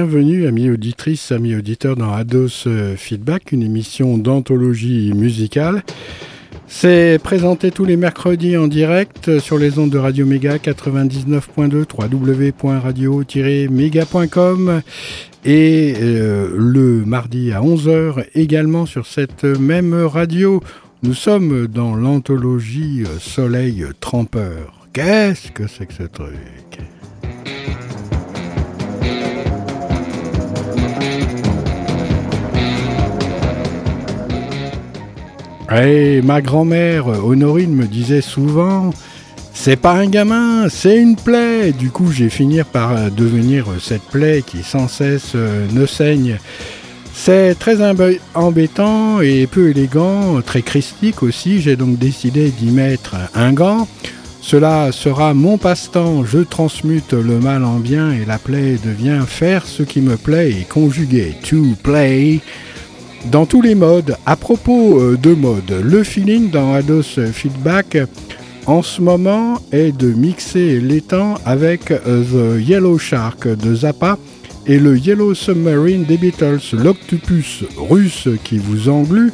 Bienvenue, amis auditrices, amis auditeurs, dans Ados euh, Feedback, une émission d'anthologie musicale. C'est présenté tous les mercredis en direct sur les ondes de Radio Méga 99.2 www.radio-méga.com et euh, le mardi à 11h également sur cette même radio. Nous sommes dans l'anthologie Soleil Trempeur. Qu'est-ce que c'est que ce truc? Et ma grand-mère Honorine me disait souvent c'est pas un gamin, c'est une plaie. Du coup, j'ai fini par devenir cette plaie qui sans cesse euh, ne saigne. C'est très embêtant et peu élégant, très christique aussi. J'ai donc décidé d'y mettre un gant. Cela sera mon passe-temps. Je transmute le mal en bien et la plaie devient faire ce qui me plaît et conjuguer to play dans tous les modes. À propos euh, de mode, le feeling dans Ados Feedback en ce moment est de mixer l'étang avec euh, The Yellow Shark de Zappa et le Yellow Submarine des Beatles. L'octopus russe qui vous englue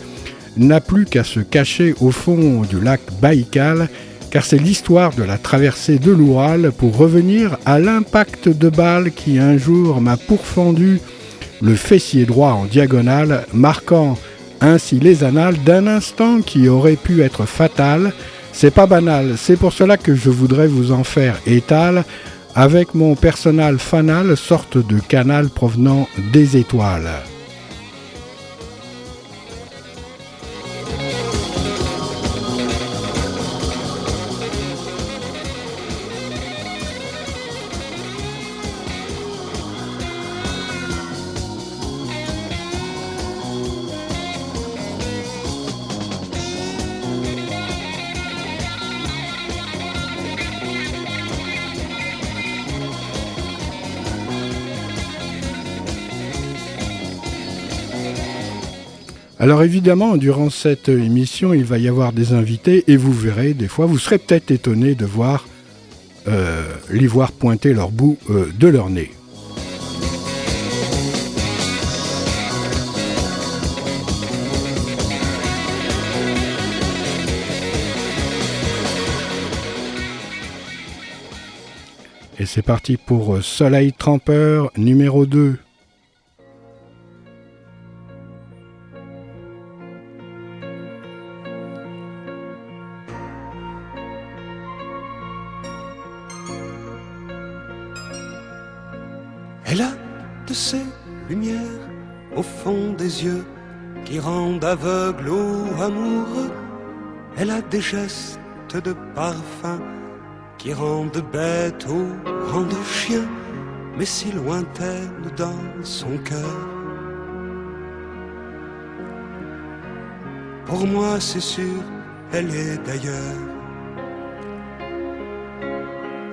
n'a plus qu'à se cacher au fond du lac Baïkal car c'est l'histoire de la traversée de l'Oural pour revenir à l'impact de balle qui un jour m'a pourfendu le fessier droit en diagonale, marquant ainsi les annales d'un instant qui aurait pu être fatal. C'est pas banal, c'est pour cela que je voudrais vous en faire étal avec mon personnel fanal, sorte de canal provenant des étoiles. Alors évidemment, durant cette émission, il va y avoir des invités et vous verrez, des fois, vous serez peut-être étonné de voir euh, les voir pointer leur bout euh, de leur nez. Et c'est parti pour Soleil Trempeur numéro 2. De parfum qui rendent bête ou rendent chien, mais si lointaine dans son cœur. Pour moi, c'est sûr, elle est d'ailleurs.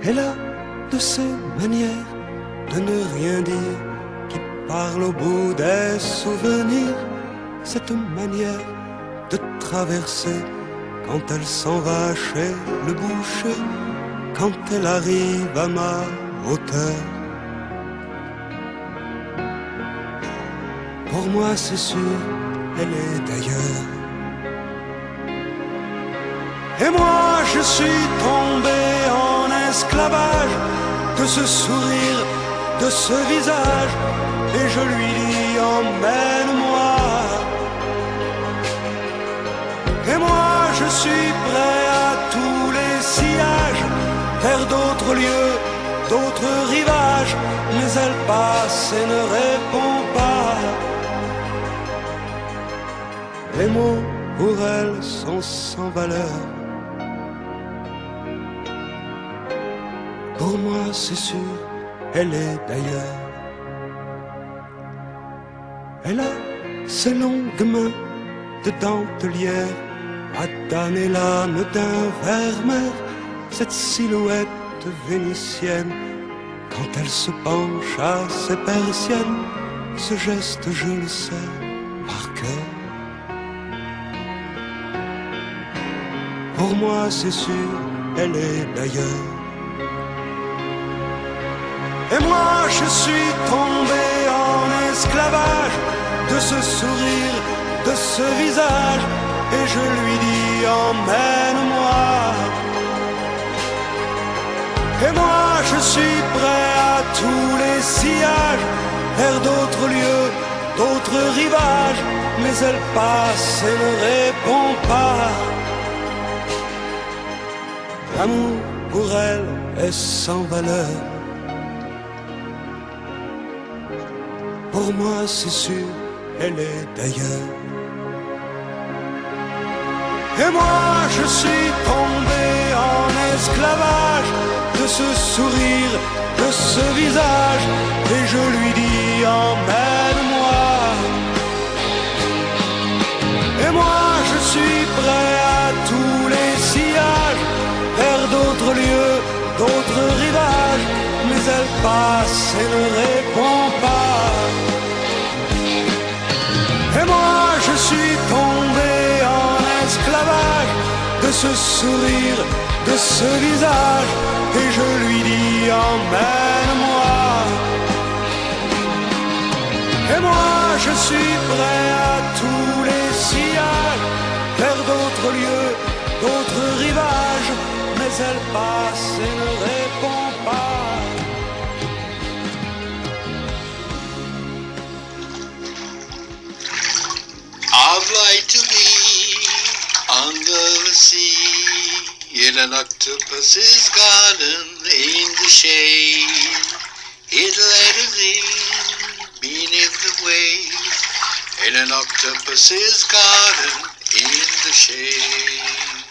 Elle a de ces manières de ne rien dire qui parle au bout des souvenirs cette manière de traverser quand elle s'en va chez le boucher, quand elle arrive à ma hauteur. Pour moi, c'est sûr, elle est d'ailleurs. Et moi, je suis tombé en esclavage de ce sourire, de ce visage, et je lui dis emmène-moi. Suis prêt à tous les sillages, vers d'autres lieux, d'autres rivages, mais elle passe et ne répond pas. Les mots pour elle sont sans valeur. Pour moi c'est sûr, elle est d'ailleurs. Elle a ses longues mains de dentelière damner l'âme d'un vermeer, cette silhouette vénitienne, quand elle se penche à ses persiennes, ce geste je le sais par cœur. Pour moi c'est sûr, elle est d'ailleurs. Et moi je suis tombé de ce sourire, de ce visage, et je lui dis emmène-moi. Et moi je suis prêt à tous les sillages, vers d'autres lieux, d'autres rivages, mais elle passe et ne répond pas. L'amour pour elle est sans valeur. Pour moi, c'est sûr, elle est d'ailleurs. Et moi, je suis tombé en esclavage de ce sourire, de ce visage, et je lui dis emmène-moi. Et moi, je suis prêt à tous les sillages, vers d'autres lieux, d'autres rivages, mais elle passe et ne répond pas. Ce sourire, de ce visage, et je lui dis emmène-moi. Et moi, je suis prêt à tous les sillages, vers d'autres lieux, d'autres rivages, mais elle passe et ne répond pas. Under the sea in an octopus's garden in the shade. It let us in beneath the waves in an octopus's garden in the shade.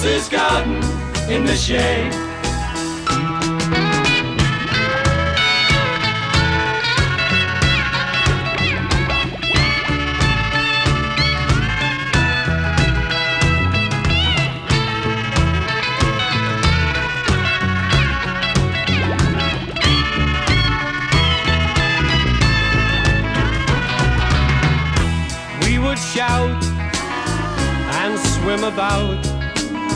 Octopus's garden in the shade. We would shout and swim about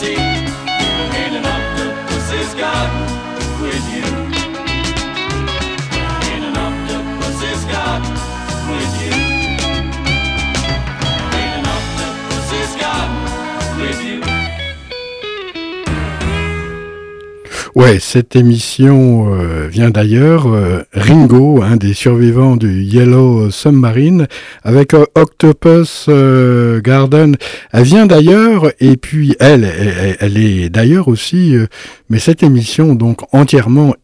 sea in an octopus's garden with Ouais, cette émission euh, vient d'ailleurs. euh, Ringo, un des survivants du Yellow Submarine, avec euh, Octopus Garden, elle vient d'ailleurs. Et puis elle, elle, est d'ailleurs aussi. mais cette émission donc entièrement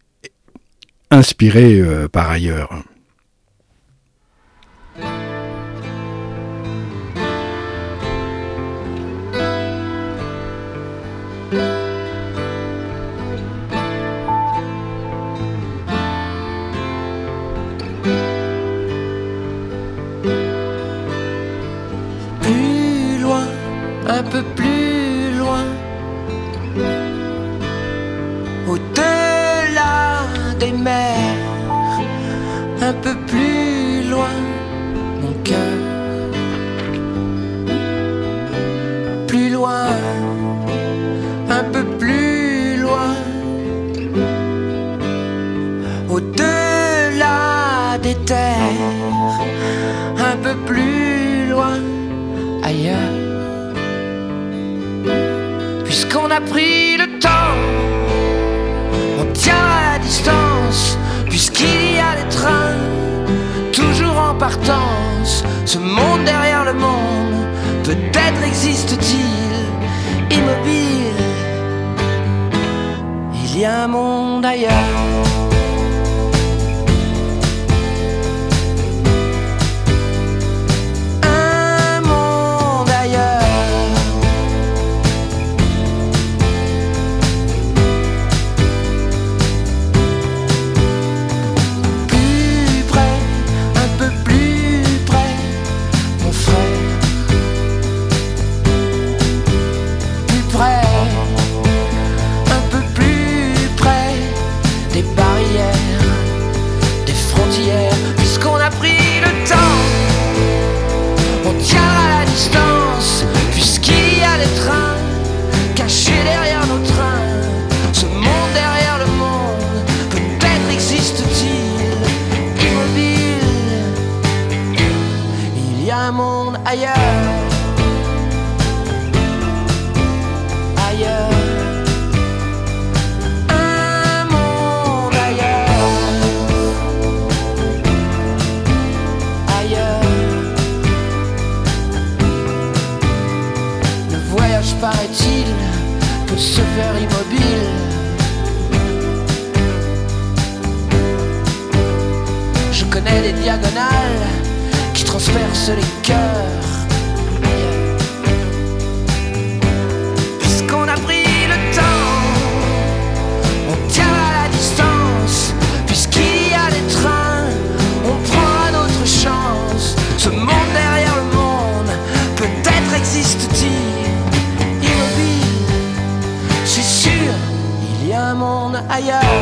inspirée par ailleurs. A pris le temps, on tient à la distance, puisqu'il y a des trains, toujours en partance, ce monde derrière le monde, peut-être existe-t-il immobile, il y a un monde ailleurs.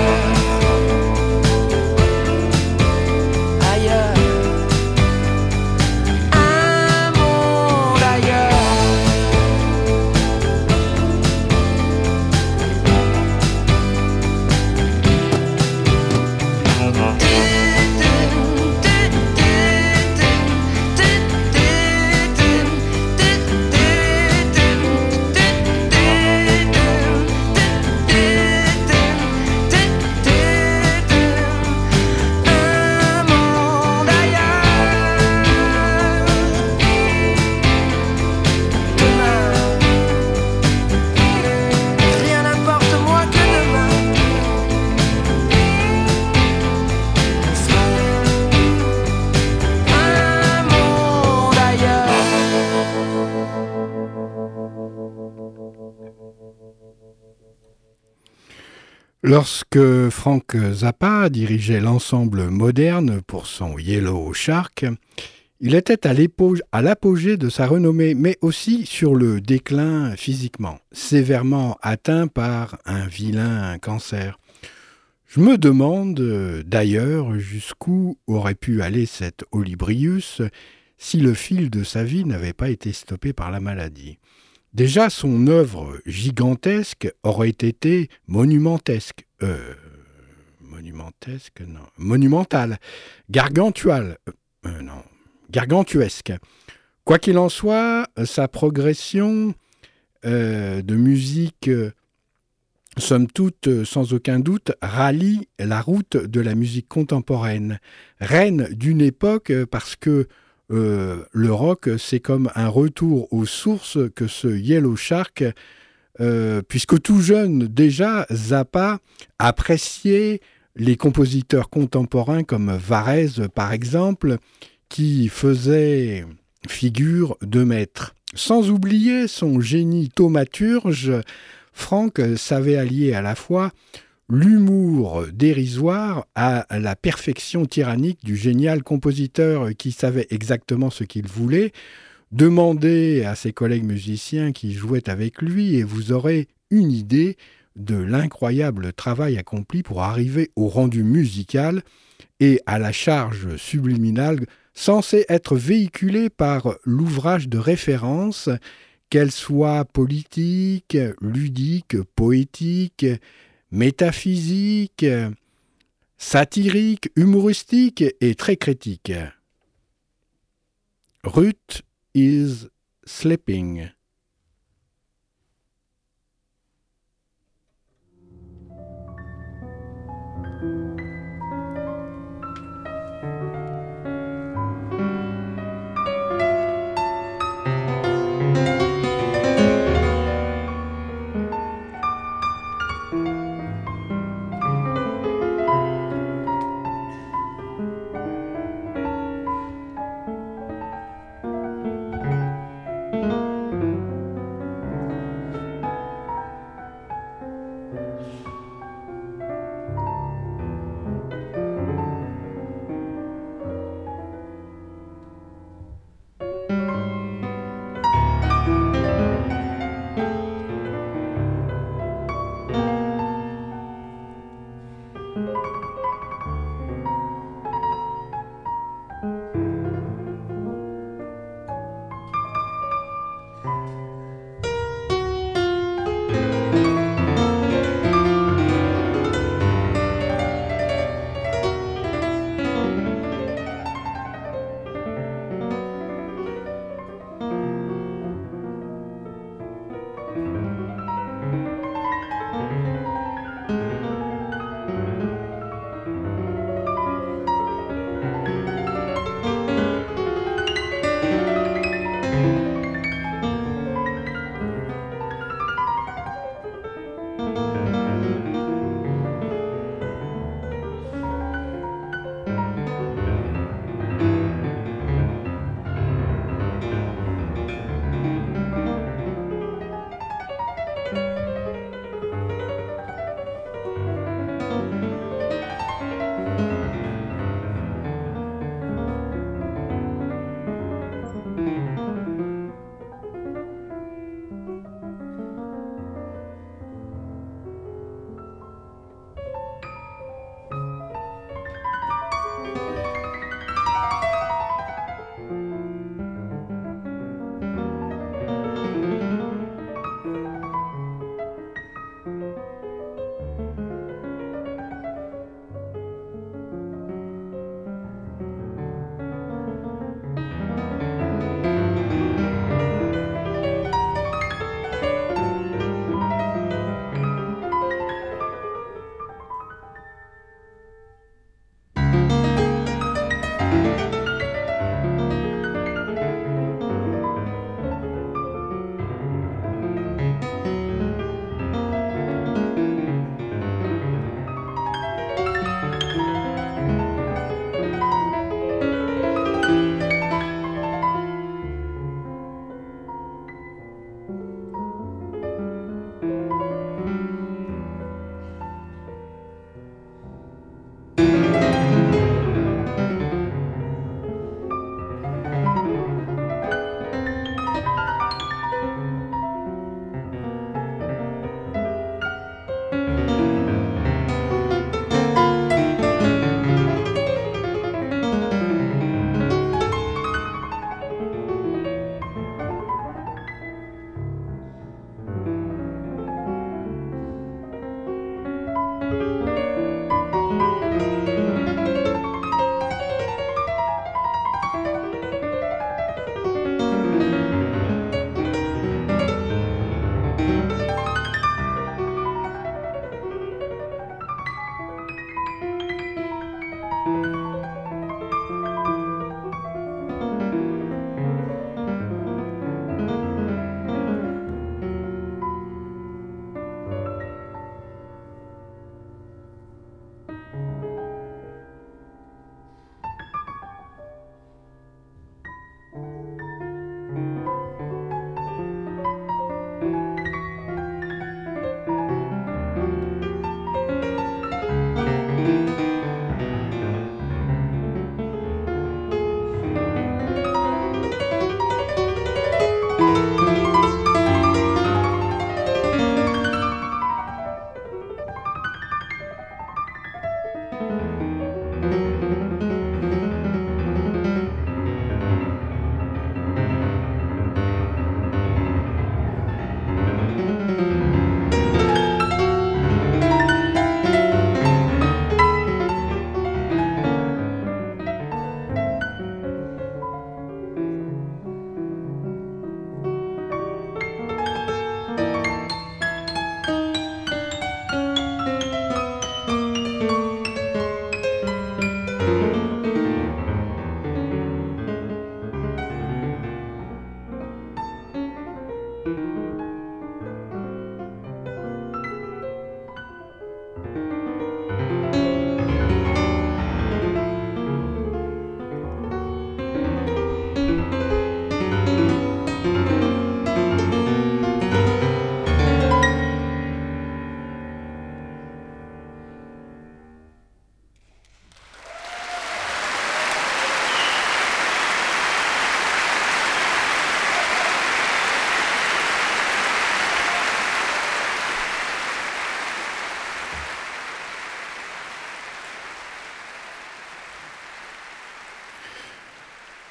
Thank you. Lorsque Frank Zappa dirigeait l'ensemble moderne pour son Yellow Shark, il était à l'apogée de sa renommée, mais aussi sur le déclin physiquement, sévèrement atteint par un vilain cancer. Je me demande d'ailleurs jusqu'où aurait pu aller cet Olibrius si le fil de sa vie n'avait pas été stoppé par la maladie. Déjà, son œuvre gigantesque aurait été monumentesque. Euh. Monumentale. Gargantuale. Euh, euh, non. Gargantuesque. Quoi qu'il en soit, sa progression de musique, somme toute, sans aucun doute, rallie la route de la musique contemporaine. Reine d'une époque parce que euh, le rock, c'est comme un retour aux sources que ce Yellow Shark, euh, puisque tout jeune déjà, Zappa appréciait les compositeurs contemporains comme Varese par exemple, qui faisaient figure de maître. Sans oublier son génie thaumaturge, Franck savait allier à la fois l'humour dérisoire à la perfection tyrannique du génial compositeur qui savait exactement ce qu'il voulait. Demandez à ses collègues musiciens qui jouaient avec lui et vous aurez une idée de l'incroyable travail accompli pour arriver au rendu musical et à la charge subliminale censée être véhiculée par l'ouvrage de référence, qu'elle soit politique, ludique, poétique, métaphysique, satirique, humoristique et très critique. Ruth is sleeping.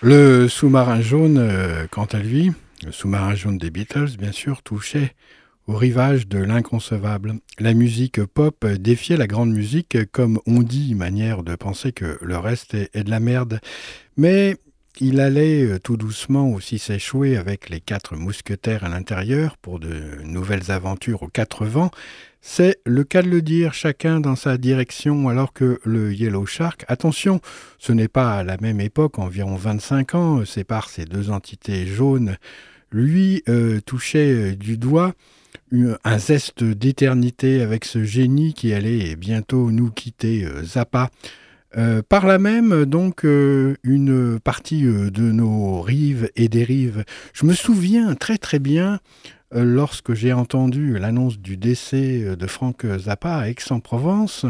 Le sous-marin jaune, euh, quant à lui, le sous-marin jaune des Beatles, bien sûr, touchait au rivage de l'inconcevable. La musique pop défiait la grande musique, comme on dit, manière de penser que le reste est, de la merde. Mais il allait euh, tout doucement aussi s'échouer avec les quatre mousquetaires à l'intérieur pour de nouvelles aventures aux quatre vents, c'est le cas de le dire, chacun dans sa direction, alors que le Yellow Shark, attention, ce n'est pas à la même époque, environ 25 ans, euh, sépare ces deux entités jaunes, lui euh, touchait du doigt un zeste d'éternité avec ce génie qui allait bientôt nous quitter, Zappa. Par là même, donc, une partie de nos rives et des rives. Je me souviens très très bien euh, lorsque j'ai entendu l'annonce du décès euh, de Franck Zappa à Aix-en-Provence,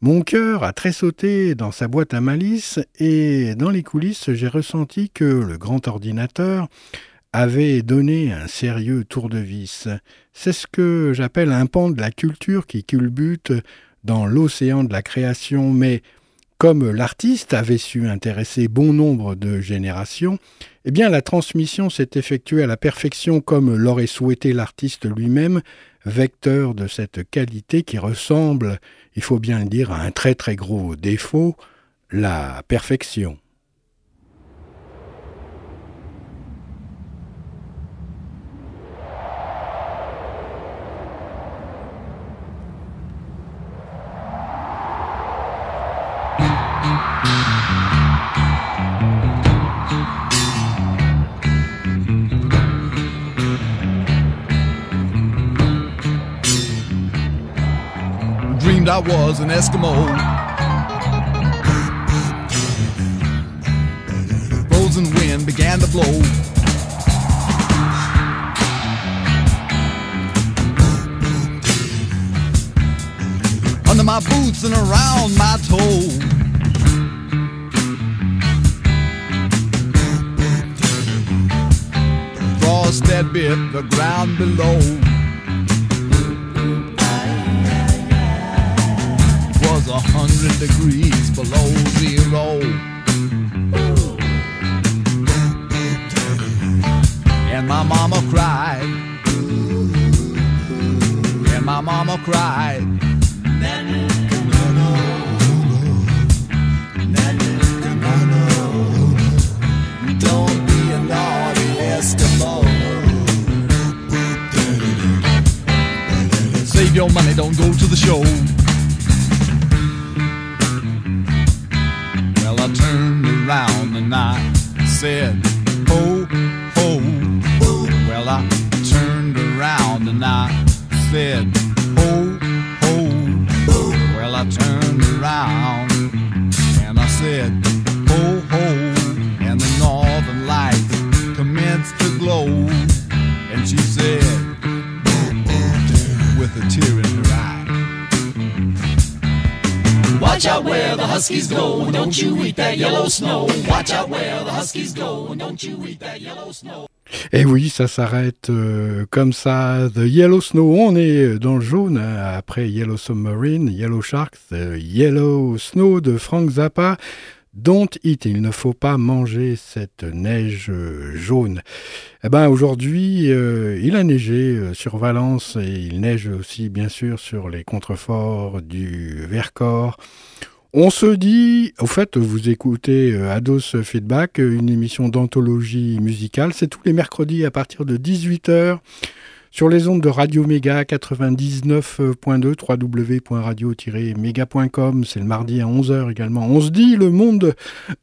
mon cœur a tressauté dans sa boîte à malice et dans les coulisses, j'ai ressenti que le grand ordinateur avait donné un sérieux tour de vis. C'est ce que j'appelle un pan de la culture qui culbute dans l'océan de la création, mais comme l'artiste avait su intéresser bon nombre de générations, eh bien la transmission s'est effectuée à la perfection comme l'aurait souhaité l'artiste lui-même, vecteur de cette qualité qui ressemble, il faut bien le dire, à un très très gros défaut, la perfection. An Eskimo. Frozen wind began to blow. Under my boots and around my toe. Frost that bit the ground below. Degrees below zero. And my mama cried. And my mama cried. Huskies go, don't you eat that yellow snow. Watch out where the huskies go, don't you eat that yellow snow. Et eh oui, ça s'arrête euh, comme ça. The Yellow Snow, on est dans le jaune. Hein, après Yellow Submarine, Yellow Shark, The Yellow Snow de Frank Zappa. Don't eat, il ne faut pas manger cette neige euh, jaune. Eh ben aujourd'hui, euh, il a neigé euh, sur Valence et il neige aussi bien sûr sur les contreforts du Vercors. On se dit, au fait, vous écoutez Ados Feedback, une émission d'anthologie musicale, c'est tous les mercredis à partir de 18h sur les ondes de Radio Méga 99.2 www.radio-méga.com, c'est le mardi à 11h également. On se dit le monde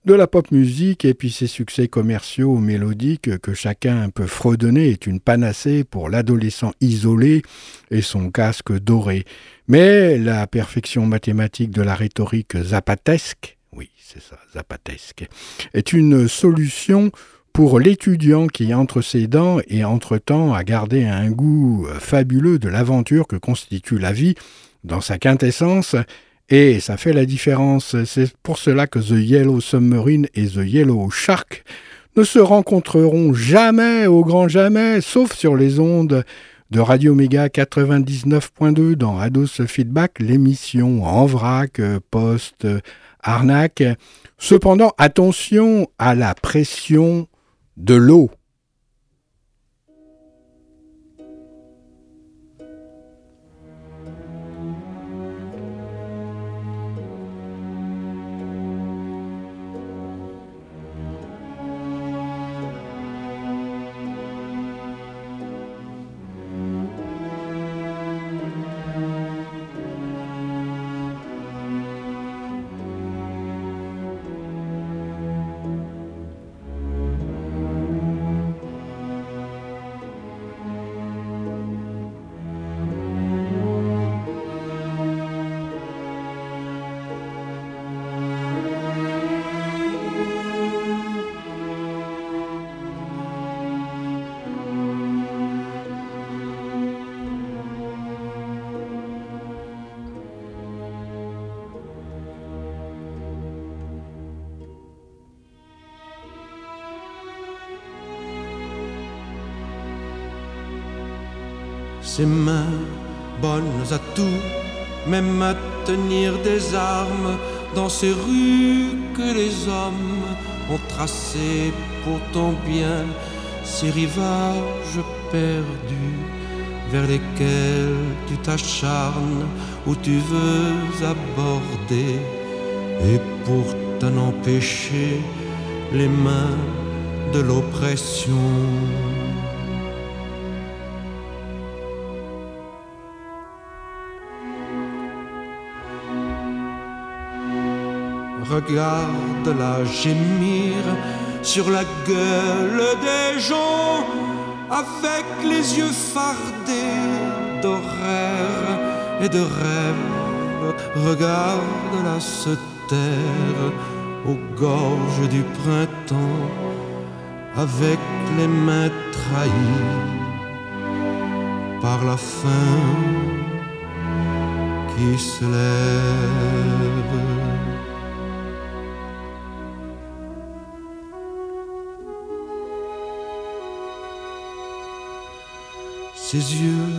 de la pop musique et puis ses succès commerciaux mélodiques que chacun peut fredonner est une panacée pour l'adolescent isolé et son casque doré. Mais la perfection mathématique de la rhétorique zapatesque, oui, c'est ça, zapatesque, est une solution pour l'étudiant qui, entre ses dents et entre-temps, a gardé un goût fabuleux de l'aventure que constitue la vie dans sa quintessence, et ça fait la différence. C'est pour cela que The Yellow Submarine et The Yellow Shark ne se rencontreront jamais, au grand jamais, sauf sur les ondes de Radio Méga 99.2 dans Ados Feedback, l'émission en vrac, post, arnaque. Cependant, attention à la pression de l'eau. Vers lesquels tu t'acharnes, où tu veux aborder, et pour t'en empêcher les mains de l'oppression. Regarde-la gémir sur la gueule des gens avec les yeux fardés d'horaires et de rêves. Regarde-la se taire aux gorges du printemps avec les mains trahies par la faim qui se lève. Ces yeux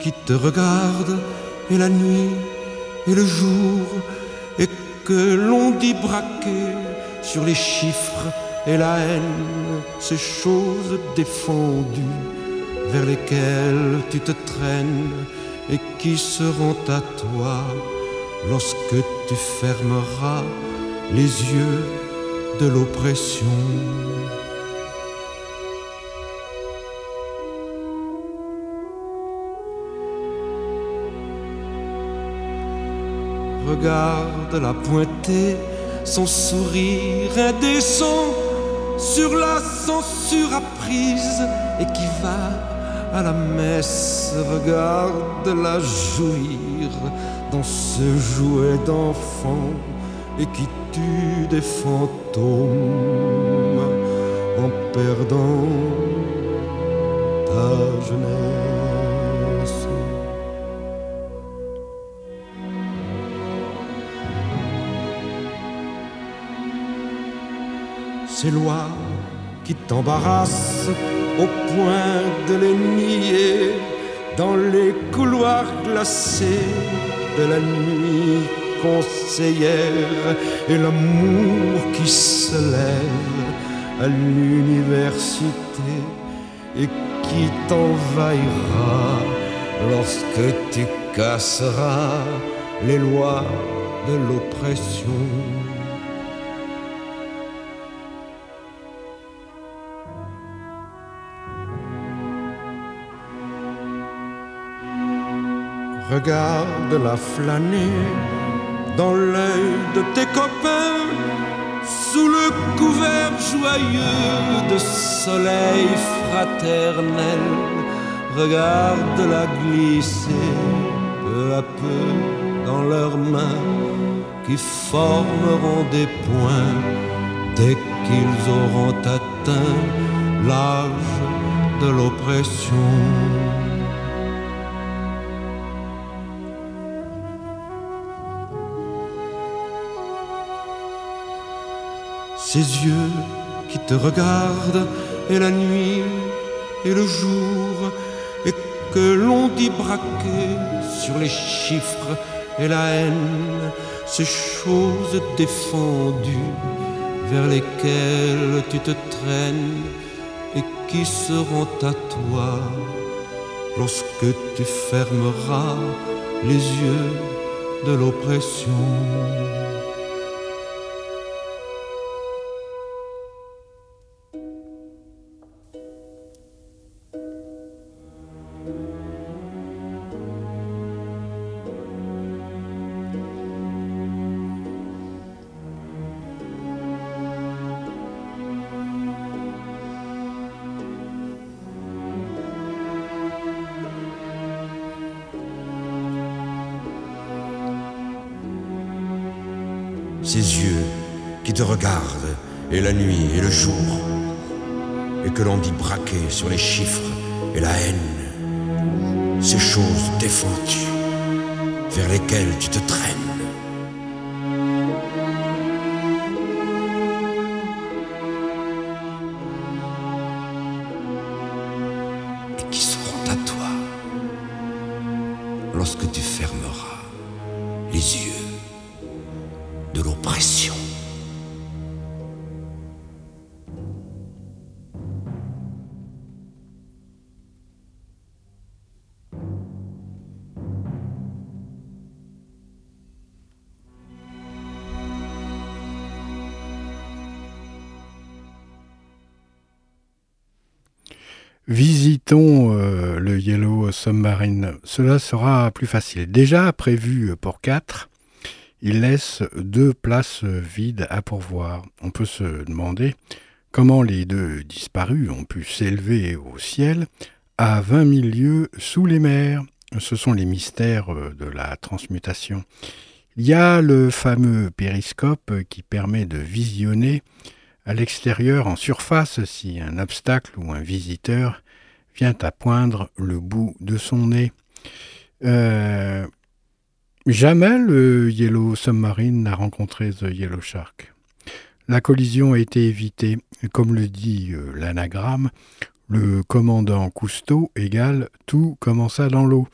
qui te regardent et la nuit et le jour et que l'on dit braquer sur les chiffres et la haine, ces choses défendues vers lesquelles tu te traînes et qui seront à toi lorsque tu fermeras les yeux de l'oppression. Regarde-la pointer son sourire indécent sur la censure apprise et qui va à la messe. Regarde-la jouir dans ce jouet d'enfant et qui tue des fantômes en perdant ta jeunesse. Ces lois qui t'embarrassent au point de les nier dans les couloirs glacés de la nuit conseillère et l'amour qui se lève à l'université et qui t'envahira lorsque tu casseras les lois de l'oppression. Regarde-la flâner dans l'œil de tes copains sous le couvert joyeux de soleil fraternel. Regarde-la glisser peu à peu dans leurs mains qui formeront des points dès qu'ils auront atteint l'âge de l'oppression. Ces yeux qui te regardent et la nuit et le jour et que l'on dit braquer sur les chiffres et la haine, ces choses défendues vers lesquelles tu te traînes et qui seront à toi lorsque tu fermeras les yeux de l'oppression. Vers Submarine. Cela sera plus facile. Déjà prévu pour 4, il laisse deux places vides à pourvoir. On peut se demander comment les deux disparus ont pu s'élever au ciel à 20 000 lieues sous les mers. Ce sont les mystères de la transmutation. Il y a le fameux périscope qui permet de visionner à l'extérieur en surface si un obstacle ou un visiteur vient à poindre le bout de son nez. Euh, jamais le Yellow Submarine n'a rencontré The Yellow Shark. La collision a été évitée. Comme le dit euh, l'anagramme, le commandant Cousteau égale tout commença dans l'eau.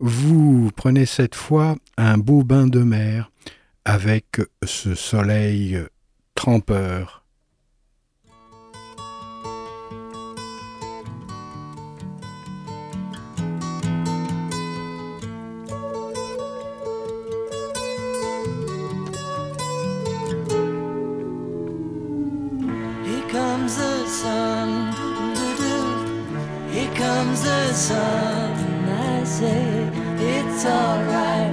Vous prenez cette fois un beau bain de mer avec ce soleil trempeur I say it's alright.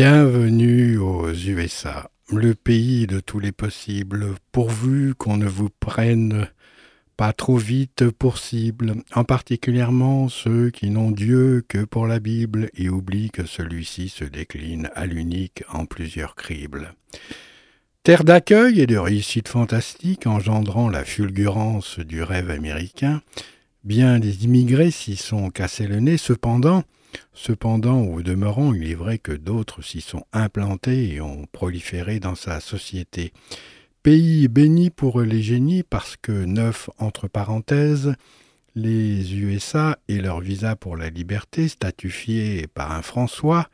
Bienvenue aux USA, le pays de tous les possibles, pourvu qu'on ne vous prenne pas trop vite pour cible, en particulièrement ceux qui n'ont Dieu que pour la Bible et oublient que celui-ci se décline à l'unique en plusieurs cribles. Terre d'accueil et de réussite fantastique engendrant la fulgurance du rêve américain, bien des immigrés s'y sont cassés le nez, cependant, Cependant, au demeurant, il est vrai que d'autres s'y sont implantés et ont proliféré dans sa société. Pays béni pour les génies parce que, neuf entre parenthèses, les USA et leur visa pour la liberté, statufié par un François,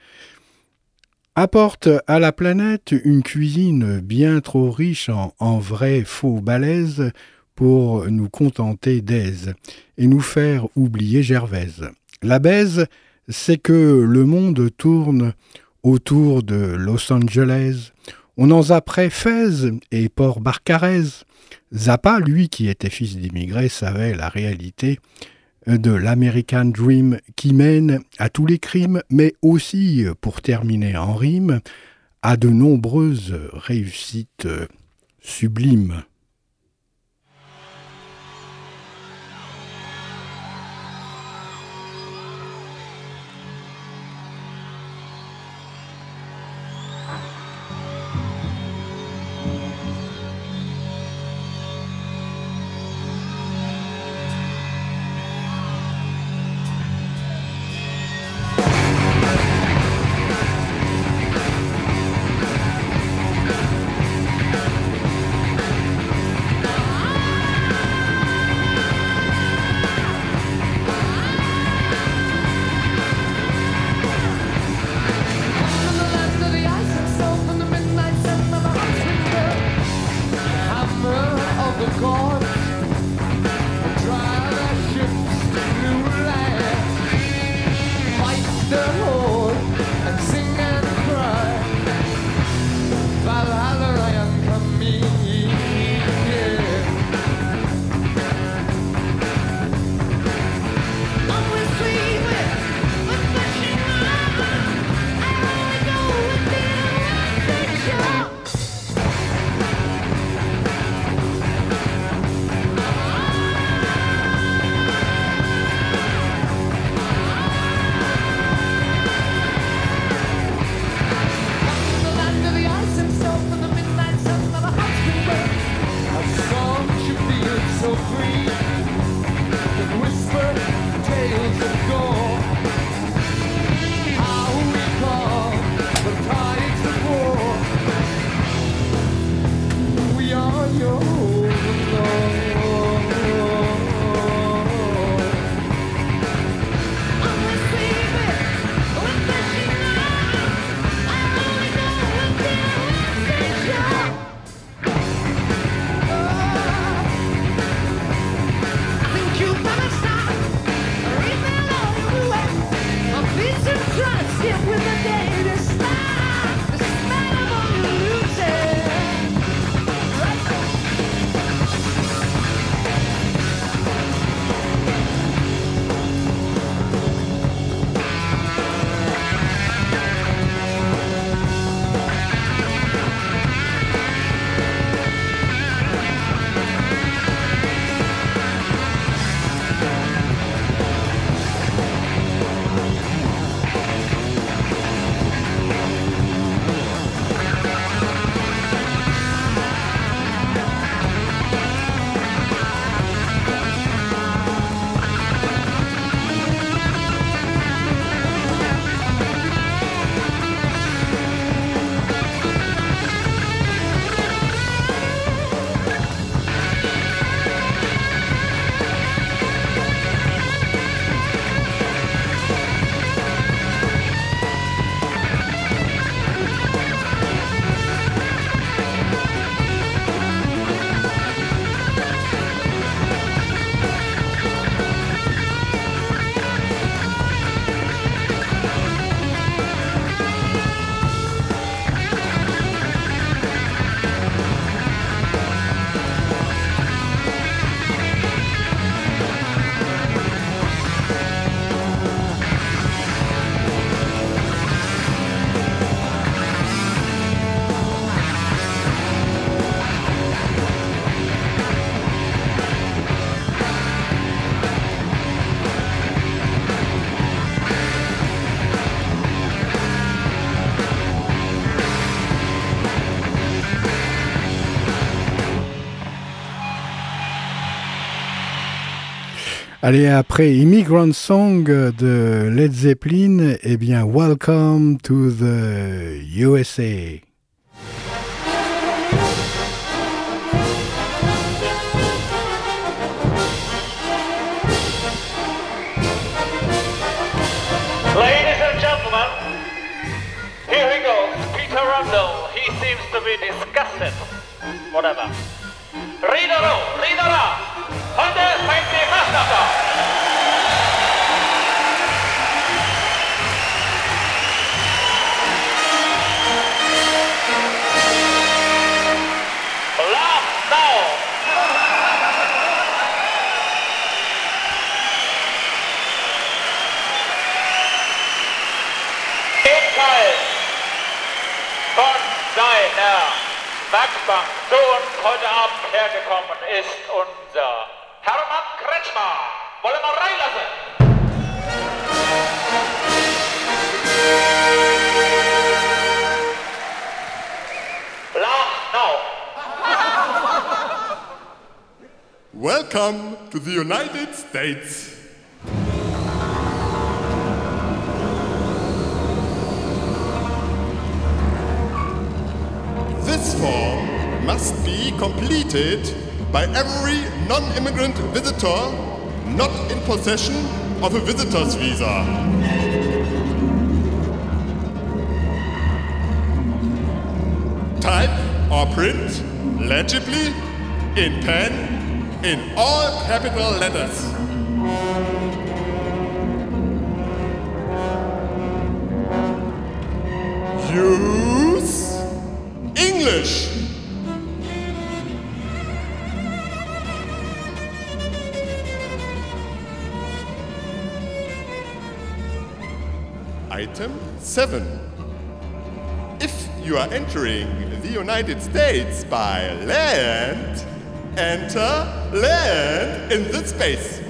apportent à la planète une cuisine bien trop riche en, en vrais faux balaises pour nous contenter d'aise et nous faire oublier Gervaise. La baise, c'est que le monde tourne autour de Los Angeles. On en zapprait Fès et Port Barcarès. Zappa, lui qui était fils d'immigrés, savait la réalité de l'American Dream qui mène à tous les crimes, mais aussi, pour terminer en rime, à de nombreuses réussites sublimes. Allez, après Immigrant Song de Led Zeppelin, eh bien, Welcome to the USA. Ladies and gentlemen, here he goes, Peter Rundle. He seems to be disgusted. Whatever. Ridara, 150 Master. Seiner Werkbank zu uns heute Abend hergekommen ist unser Hermann Kretschmer. Wollen wir reinlassen? Welcome to the United States. This form must be completed by every non immigrant visitor not in possession of a visitor's visa. Type or print legibly in pen in all capital letters. Use English. Item 7. If you are entering the United States by land, enter land in this space.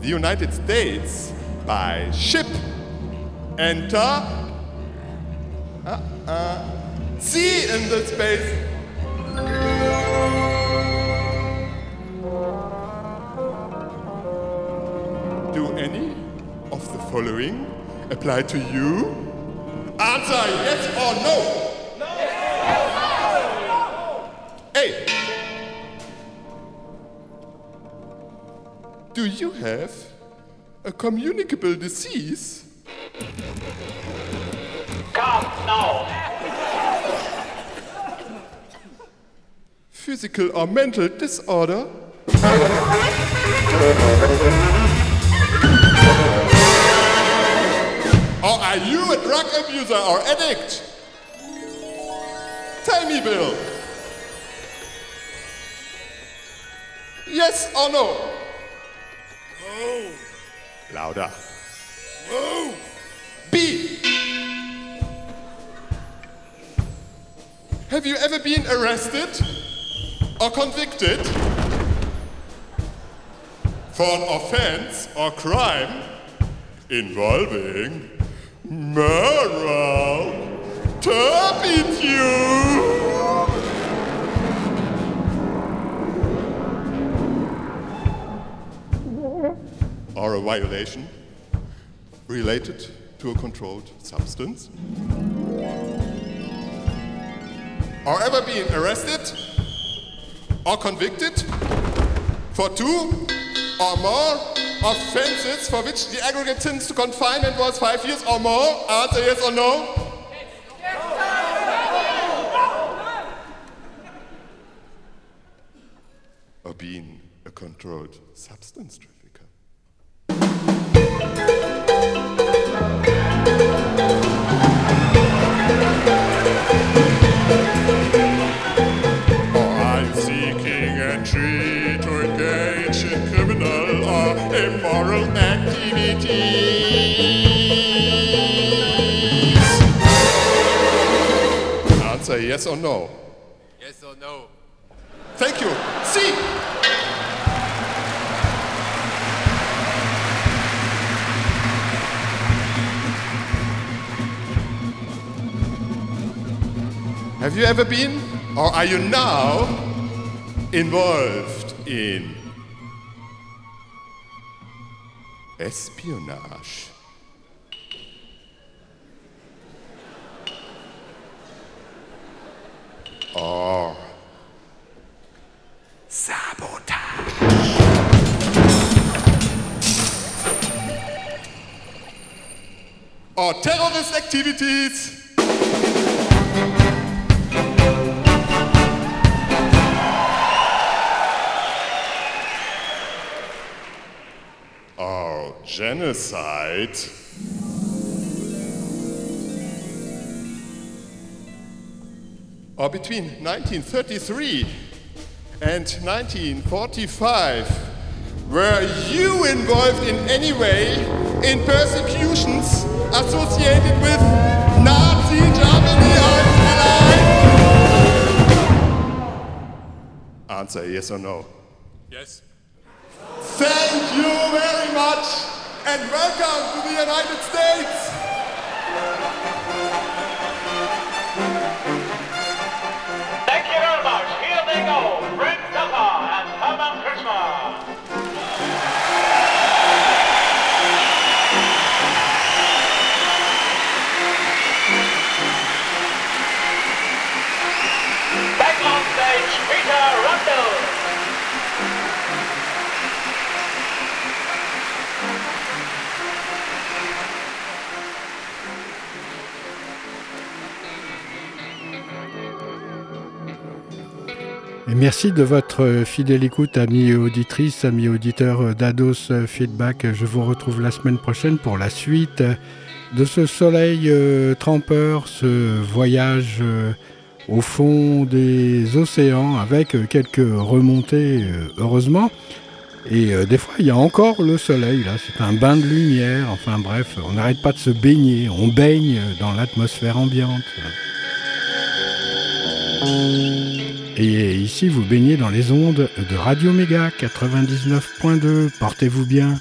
The United States by ship, enter uh, uh, sea in the space. Do any of the following apply to you? Answer yes or no. Do you have a communicable disease? Come now. Physical or mental disorder? Or are you a drug abuser or addict? Tell me, Bill. Yes or no? Louder. No. B. Have you ever been arrested or convicted for an offense or crime involving moral turpitude? Or a violation related to a controlled substance? Or ever been arrested or convicted for two or more offenses for which the aggregate sentence to confinement was five years or more? Answer yes or no? Or being a controlled substance trafficker? Yes or no. Yes or no? Thank you. C. Have you ever been, or are you now, involved in espionage? Or sabotage? or terrorist activities. Genocide. Or between 1933 and 1945, were you involved in any way in persecutions associated with Nazi Germany Answer yes or no. Yes. Thank you very much and welcome to the United States. Merci de votre fidèle écoute, amis auditrices, amis auditeurs d'Ados Feedback. Je vous retrouve la semaine prochaine pour la suite de ce soleil euh, trempeur, ce voyage euh, au fond des océans avec quelques remontées, euh, heureusement. Et des fois, il y a encore le soleil, là, c'est un bain de lumière. Enfin bref, on n'arrête pas de se baigner, on baigne dans l'atmosphère ambiante. Et ici, vous baignez dans les ondes de Radio Méga 99.2. Portez-vous bien.